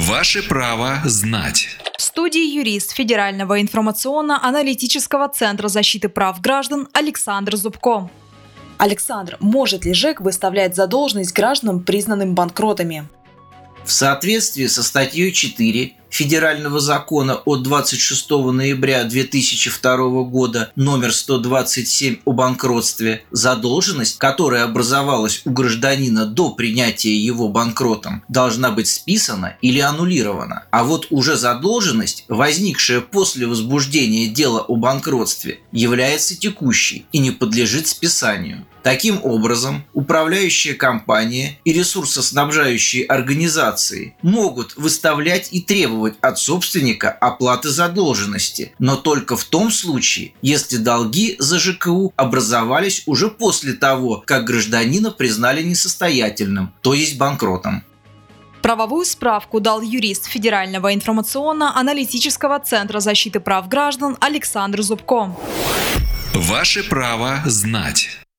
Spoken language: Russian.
Ваше право знать. В студии юрист Федерального информационно-аналитического центра защиты прав граждан Александр Зубко. Александр, может ли ЖЭК выставлять задолженность гражданам, признанным банкротами? В соответствии со статьей 4 Федерального закона от 26 ноября 2002 года номер 127 о банкротстве задолженность, которая образовалась у гражданина до принятия его банкротом, должна быть списана или аннулирована. А вот уже задолженность, возникшая после возбуждения дела о банкротстве, является текущей и не подлежит списанию. Таким образом, управляющая компания и ресурсоснабжающие организации могут выставлять и требовать от собственника оплаты задолженности, но только в том случае, если долги за ЖКУ образовались уже после того, как гражданина признали несостоятельным, то есть банкротом. Правовую справку дал юрист Федерального информационно-аналитического центра защиты прав граждан Александр Зубко. Ваше право знать.